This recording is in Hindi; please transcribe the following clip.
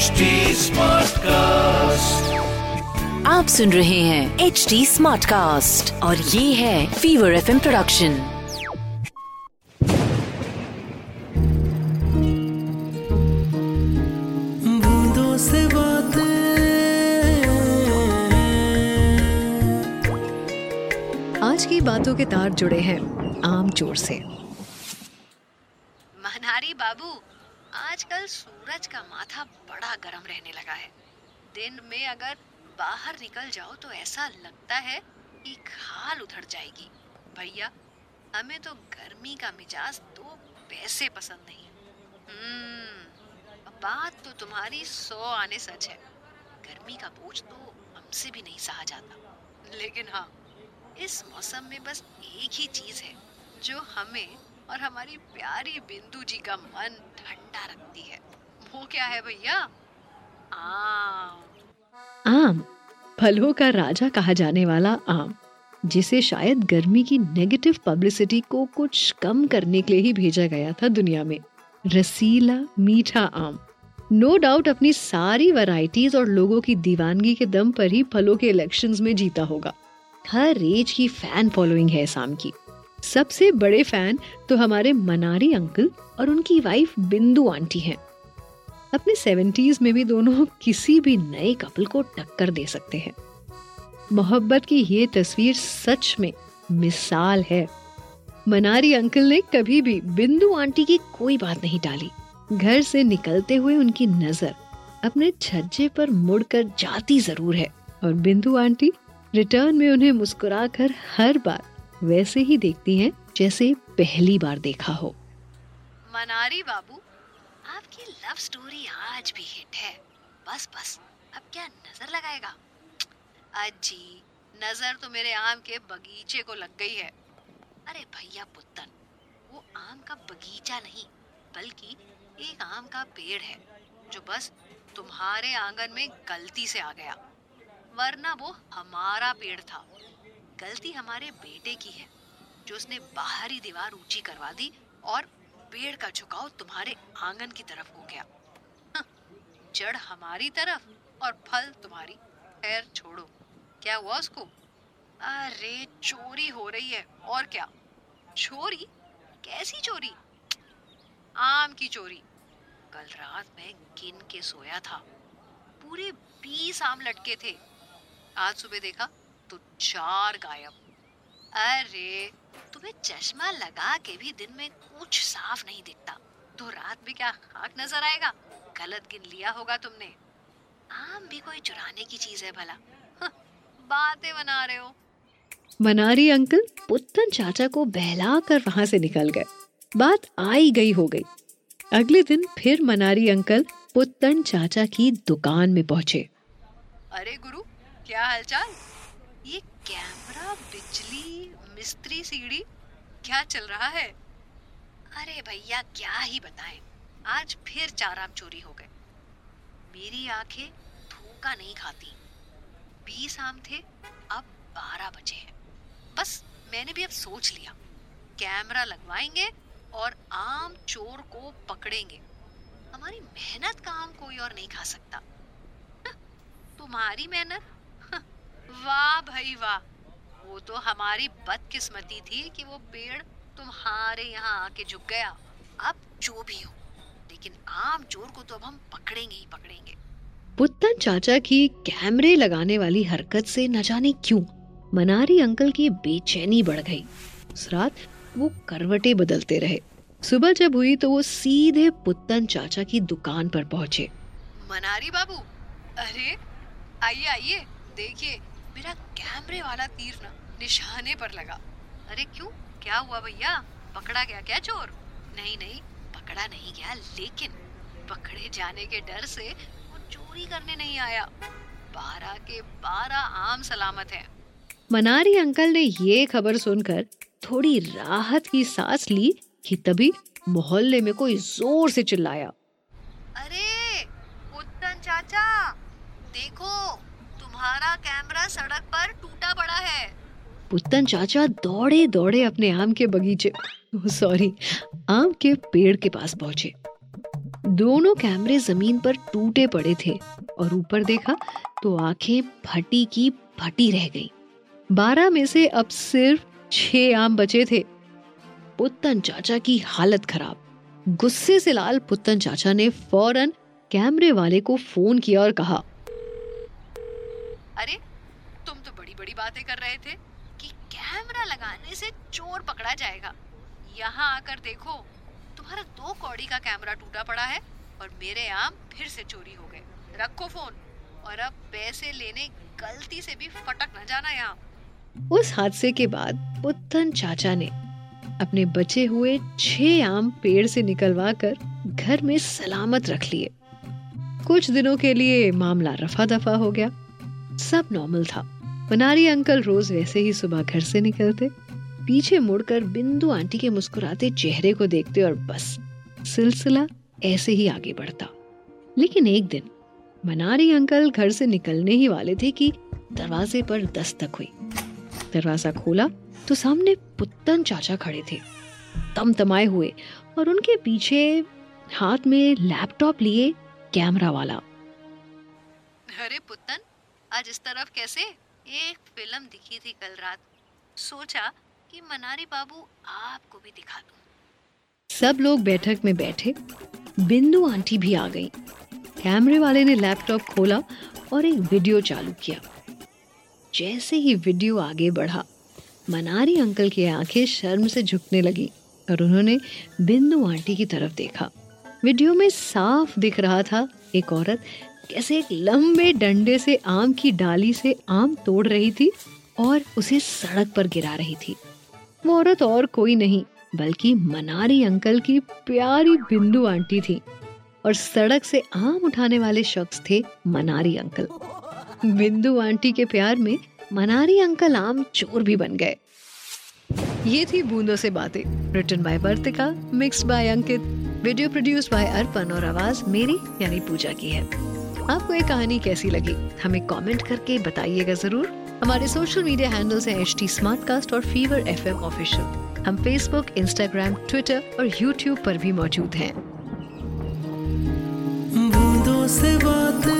HD Smartcast. आप सुन रहे हैं एच डी स्मार्ट कास्ट और ये है फीवर एफएम प्रोडक्शन बूंदों से बातें आज की बातों के तार जुड़े हैं आम चोर से मनहारी बाबू आजकल सूरज का माथा बड़ा गर्म रहने लगा है। दिन में अगर बाहर निकल जाओ तो ऐसा लगता है कि खाल उधर जाएगी। भैया, हमें तो गर्मी का मिजाज तो पैसे पसंद नहीं। हम्म बात तो तुम्हारी सौ आने सच है। गर्मी का बोझ तो हमसे भी नहीं सहा जाता। लेकिन हाँ इस मौसम में बस एक ही चीज़ है, जो हमें और हमारी प्यारी बिंदु जी का मन ठंडा रखती है। वो क्या है भैया? आम। आम? फलों का राजा कहा जाने वाला आम, जिसे शायद गर्मी की नेगेटिव पब्लिसिटी को कुछ कम करने के लिए ही भेजा गया था दुनिया में। रसीला मीठा आम। नो डाउट अपनी सारी वैरायटीज और लोगों की दीवानगी के दम पर ही फलों के इलेक्शंस में जीता होगा। हर एज की फ़ैन फॉलोइंग है इस आम की। सबसे बड़े फ़ैन तो हमारे मनारी अंकल और उनकी वाइफ बिंदु आंटी हैं। अपने सेवेंटीज में भी दोनों किसी भी नए कपल को टक्कर दे सकते हैं। मोहब्बत की ये तस्वीर सच में मिसाल है। मनारी अंकल ने कभी भी बिंदु आंटी की कोई बात नहीं टाली घर से निकलते हुए उनकी नज़र अपने छज्जे पर मुड़कर जाती ज़रूर है और बिंदु आंटी रिटर्न में उन्हें मुस्कुराकर हर बार वैसे ही देखती हैं जैसे पहली बार देखा हो। मनारी बाबू, आपकी लव स्टोरी आज भी हिट है। बस बस, अब क्या नज़र लगाएगा? अजी नज़र तो मेरे आम के बगीचे को लग गई है। अरे भैया पुत्तन, वो आम का बगीचा नहीं, बल्कि एक आम का पेड़ है, जो बस तुम्हारे आँगन में गलती से आ गया। वरना वो हमारा पेड़ था। गलती हमारे बेटे की है जो उसने बाहरी दीवार ऊँची करवा दी और पेड़ का झुकाव तुम्हारे आँगन की तरफ़ हो गया। हाँ, जड़ हमारी तरफ़ और फल तुम्हारी। खैर छोड़ो क्या हुआ उसको? अरे चोरी हो रही है और क्या? चोरी? कैसी चोरी? आम की चोरी। कल रात में गिन के सोया था। पूरे बीस आम लटके थे। आज सुबह देखा तो चार गायब अरे तुम्हें चश्मा लगा के भी दिन में कुछ साफ़ नहीं दिखता। तो रात में क्या खाक नज़र आएगा? गलत गिन लिया होगा तुमने। आम भी कोई चुराने की चीज़ है भला। बातें बना रहे हो। मनारी अंकल पुत्तन चाचा को बहला कर वहाँ से निकल गए। बात आई गई हो गई। अगले दिन फिर मनारी अंकल पुत्तन चाचा की दुकान में पहुँचे। अरे गुरु क्या हालचाल? कैमरा बिजली मिस्त्री सीढ़ी क्या चल रहा है? अरे भैया क्या ही बताएँ। आज फिर चार आम चोरी हो गए। मेरी आँखें धोखा नहीं खाती। बीस आम थे अब बारह बचे हैं। बस मैंने भी अब सोच लिया। कैमरा लगवाएँगे और आम चोर को पकड़ेंगे। हमारी मेहनत का आम कोई और नहीं खा सकता। हाँ, तुम्हारी मेहनत वाह भाई वाह। वो तो हमारी बदकिस्मती थी कि वो पेड़ तुम्हारे यहाँ आके झुक गया। अब जो भी हो लेकिन आम चोर को तो अब हम पकड़ेंगे ही पकड़ेंगे। पुत्तन चाचा की कैमरे लगाने वाली हरकत से न जाने क्यों मनारी अंकल की बेचैनी बढ़ गई। उस रात वो करवटे बदलते रहे। सुबह जब हुई तो वो सीधे पुत्तन चाचा की दुकान पर पहुँचे। मनारी बाबू अरे आइए आइए देखिए मेरा कैमरे वाला तीर ना निशाने पर लगा। अरे क्यों? क्या हुआ भैया? पकड़ा गया क्या चोर? नहीं नहीं पकड़ा नहीं गया लेकिन पकड़े जाने के डर से वो चोरी करने नहीं आया। बारह के बारह आम सलामत हैं। मनारी अंकल ने ये खबर सुनकर थोड़ी राहत की सांस ली कि तभी मोहल्ले में कोई ज़ोर से चिल्लाया। अरे उत्तन चाचा देखो तुम्हारा कैमरा सड़क पर टूटा पड़ा है। पुत्तन चाचा दौड़े दौड़े अपने आम के बगीचे सॉरी आम के पेड़ के पास पहुँचे। दोनों कैमरे ज़मीन पर टूटे पड़े थे और ऊपर देखा तो आँखें फटी की फटी रह गई। बारह में से अब सिर्फ़ छह आम बचे थे। पुत्तन चाचा की हालत खराब। गुस्से से लाल पुत्तन चाचा ने फ़ौरन कैमरे वाले को फ़ोन किया और कहा अरे, तुम तो बड़ी बड़ी बातें कर रहे थे कि कैमरा लगाने से चोर पकड़ा जाएगा। यहाँ आकर देखो, तुम्हारा दो कौड़ी का कैमरा टूटा पड़ा है और मेरे आम फिर से चोरी हो गए। रखो फ़ोन और अब पैसे लेने गलती से भी फटक न जाना यहाँ। उस हादसे के बाद पुत्तन चाचा ने अपने बचे हुए छह आम पेड़ से निकलवा कर घर में सलामत रख लिए। कुछ दिनों के लिए मामला रफा दफ़ा हो गया। सब नॉर्मल था। बनारी अंकल रोज वैसे ही सुबह घर से निकलते, पीछे मुड़कर बिंदु आंटी के मुस्कुराते चेहरे को देखते और बस, सिलसिला ऐसे ही आगे बढ़ता। लेकिन एक दिन मनारी अंकल घर से निकलने ही वाले थे कि दरवाजे पर दस्तक हुई। दरवाज़ा खोला तो सामने पुत्तन चाचा खड़े थे। तम तमाए हुए और उनके पीछे हाथ में लैपटॉप लिए कैमरा वाला। अरे पुत्तन आज इस तरफ़ कैसे? एक फ़िल्म दिखी थी कल रात। सोचा कि मनारी बाबू आपको भी दिखा दूँ। सब लोग बैठक में बैठे, बिंदु आंटी भी आ गई। कैमरे वाले ने लैपटॉप खोला और एक वीडियो चालू किया। जैसे ही वीडियो आगे बढ़ा, मनारी अंकल की आँखें शर्म से झुकने लगी और उन्होंने बिंदु आंटी की तरफ़ देखा। वीडियो में साफ़ दिख रहा था एक औरत कैसे एक लंबे डंडे से आम की डाली से आम तोड़ रही थी और उसे सड़क पर गिरा रही थी। वो औरत और कोई नहीं, बल्कि मनारी अंकल की प्यारी बिंदु आंटी थी और सड़क से आम उठाने वाले शख्स थे मनारी अंकल। बिंदु आंटी के प्यार में मनारी अंकल आम चोर भी बन गए। ये थी बूंदों से बातें written by Vartika mix by Ankit video produce by Arpan और आवाज़ मेरी, यानी पूजा की है। आपको ये कहानी कैसी लगी? हमें कमेंट करके बताइएगा ज़रूर। हमारे सोशल मीडिया हैंडल्स हैं एच टी और फीवर एफ़ ऑफिशियल हम फेसबुक इंस्टाग्राम ट्विटर और यूट्यूब पर भी मौजूद हैं। से बातें